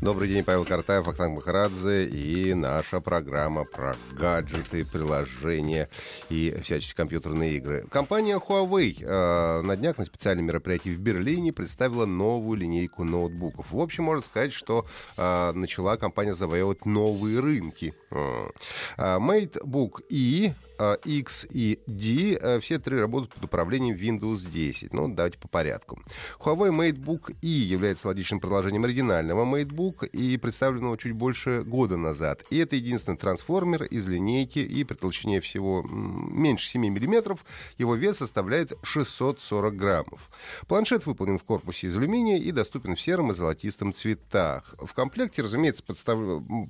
Добрый день, Павел Картаев, Ахтанг Махарадзе и наша программа про гаджеты, приложения и всяческие компьютерные игры. Компания Huawei э, на днях на специальном мероприятии в Берлине представила новую линейку ноутбуков. В общем, можно сказать, что э, начала компания завоевывать новые рынки. Э, MateBook E, э, X и D, э, все три работают под управлением Windows 10. Ну, давайте по порядку. Huawei MateBook E является логичным продолжением оригинального MateBook и представленного чуть больше года назад. И это единственный трансформер из линейки, и при толщине всего меньше 7 мм его вес составляет 640 граммов. Планшет выполнен в корпусе из алюминия и доступен в сером и золотистом цветах. В комплекте, разумеется, подстав...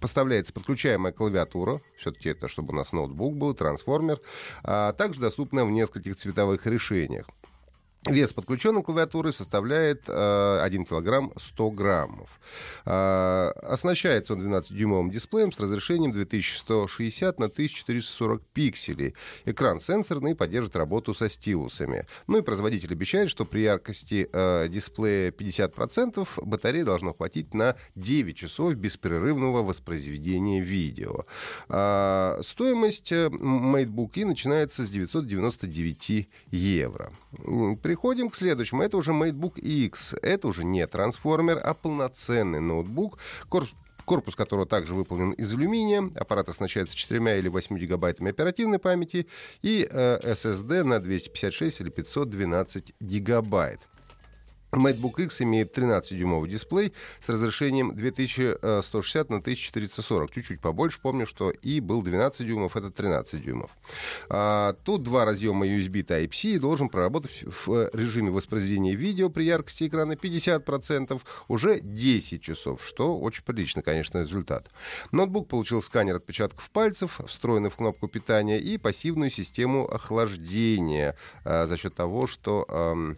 поставляется подключаемая клавиатура, все-таки это чтобы у нас ноутбук был, трансформер, а также доступна в нескольких цветовых решениях. Вес подключенной клавиатуры составляет э, 1 килограмм 100 граммов. Э, оснащается он 12-дюймовым дисплеем с разрешением 2160 на 1440 пикселей. Экран сенсорный, поддержит работу со стилусами. Ну и производитель обещает, что при яркости э, дисплея 50% батареи должно хватить на 9 часов беспрерывного воспроизведения видео. Э, стоимость MateBook E начинается с 999 евро Переходим к следующему. Это уже MateBook X. Это уже не трансформер, а полноценный ноутбук. Корпус корпус которого также выполнен из алюминия. Аппарат оснащается 4 или 8 гигабайтами оперативной памяти и э, SSD на 256 или 512 гигабайт. MacBook X имеет 13-дюймовый дисплей с разрешением 2160 на 1440. Чуть-чуть побольше. Помню, что и был 12 дюймов, это 13 дюймов. А, тут два разъема USB Type-C и должен проработать в режиме воспроизведения видео при яркости экрана 50% уже 10 часов, что очень прилично, конечно, результат. Ноутбук получил сканер отпечатков пальцев, встроенный в кнопку питания и пассивную систему охлаждения а, за счет того, что а,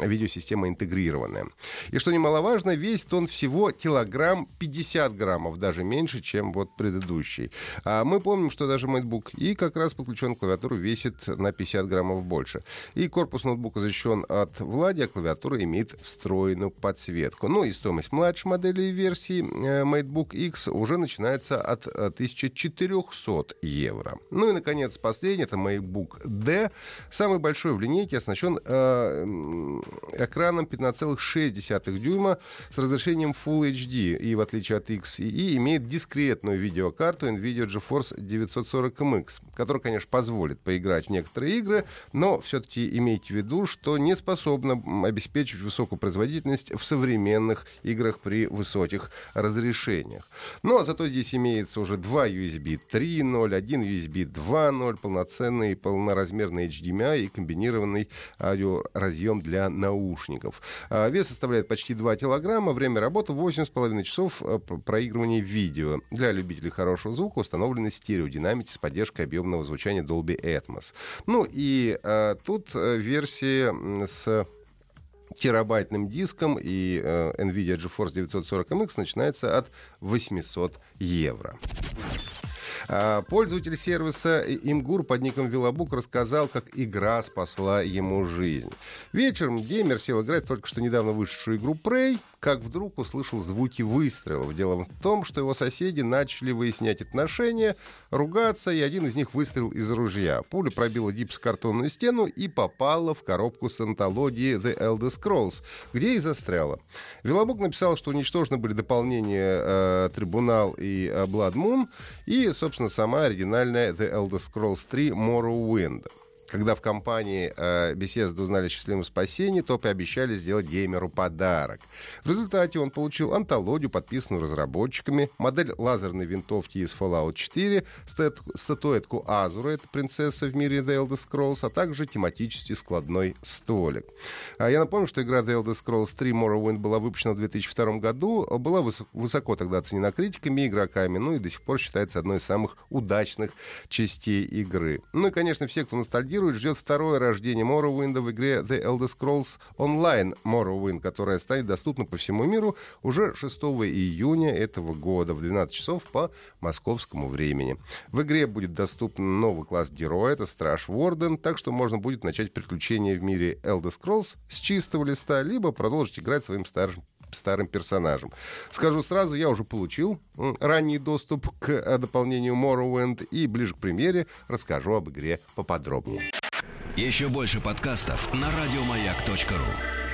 видеосистема интегрированная. И что немаловажно, весит он всего килограмм 50 граммов, даже меньше, чем вот предыдущий. А мы помним, что даже MacBook и как раз подключен к клавиатуру весит на 50 граммов больше. И корпус ноутбука защищен от влаги, а клавиатура имеет встроенную подсветку. Ну и стоимость младшей модели версии э, MacBook X уже начинается от 1400 э, евро. Ну и, наконец, последний, это MacBook D. Самый большой в линейке оснащен э, экраном 15,6 дюйма с разрешением Full HD и, в отличие от X, и имеет дискретную видеокарту NVIDIA GeForce 940MX, которая, конечно, позволит поиграть в некоторые игры, но все-таки имейте в виду, что не способна обеспечить высокую производительность в современных играх при высоких разрешениях. Но зато здесь имеется уже два USB 3.0, один USB 2.0, полноценный полноразмерный HDMI и комбинированный аудиоразъем для наушников. А, вес составляет почти 2 килограмма, время работы 8,5 часов э, проигрывания видео. Для любителей хорошего звука установлены стереодинамики с поддержкой объемного звучания Dolby Atmos. Ну и а, тут э, версии с терабайтным диском и э, NVIDIA GeForce 940MX начинается от 800 евро. А, пользователь сервиса Имгур под ником Вилабук рассказал, как игра спасла ему жизнь. Вечером геймер сел играть только что недавно вышедшую игру Prey, как вдруг услышал звуки выстрелов. Дело в том, что его соседи начали выяснять отношения, ругаться, и один из них выстрелил из ружья. Пуля пробила гипсокартонную стену и попала в коробку с антологии The Elder Scrolls, где и застряла. Вилобук написал, что уничтожены были дополнения э, Трибунал и э, Blood Moon, и, собственно, сама оригинальная The Elder Scrolls 3 Morrowind. Когда в компании э, Bethesda узнали о счастливом спасении, то пообещали сделать геймеру подарок. В результате он получил антологию, подписанную разработчиками, модель лазерной винтовки из Fallout 4, стат статуэтку Азура, это принцесса в мире The Elder Scrolls, а также тематический складной столик. А я напомню, что игра The Elder Scrolls 3 Morrowind была выпущена в 2002 году, была высоко тогда оценена критиками и игроками, ну и до сих пор считается одной из самых удачных частей игры. Ну и, конечно, все, кто ностальгирует ностальгирует, ждет второе рождение Morrowind в игре The Elder Scrolls Online Morrowind, которая станет доступна по всему миру уже 6 июня этого года в 12 часов по московскому времени. В игре будет доступен новый класс героя, это Страж Ворден, так что можно будет начать приключения в мире Elder Scrolls с чистого листа, либо продолжить играть своим старым старым персонажем. Скажу сразу, я уже получил ранний доступ к э, дополнению Morrowind и ближе к премьере расскажу об игре поподробнее. Еще больше подкастов на радиомаяк.ру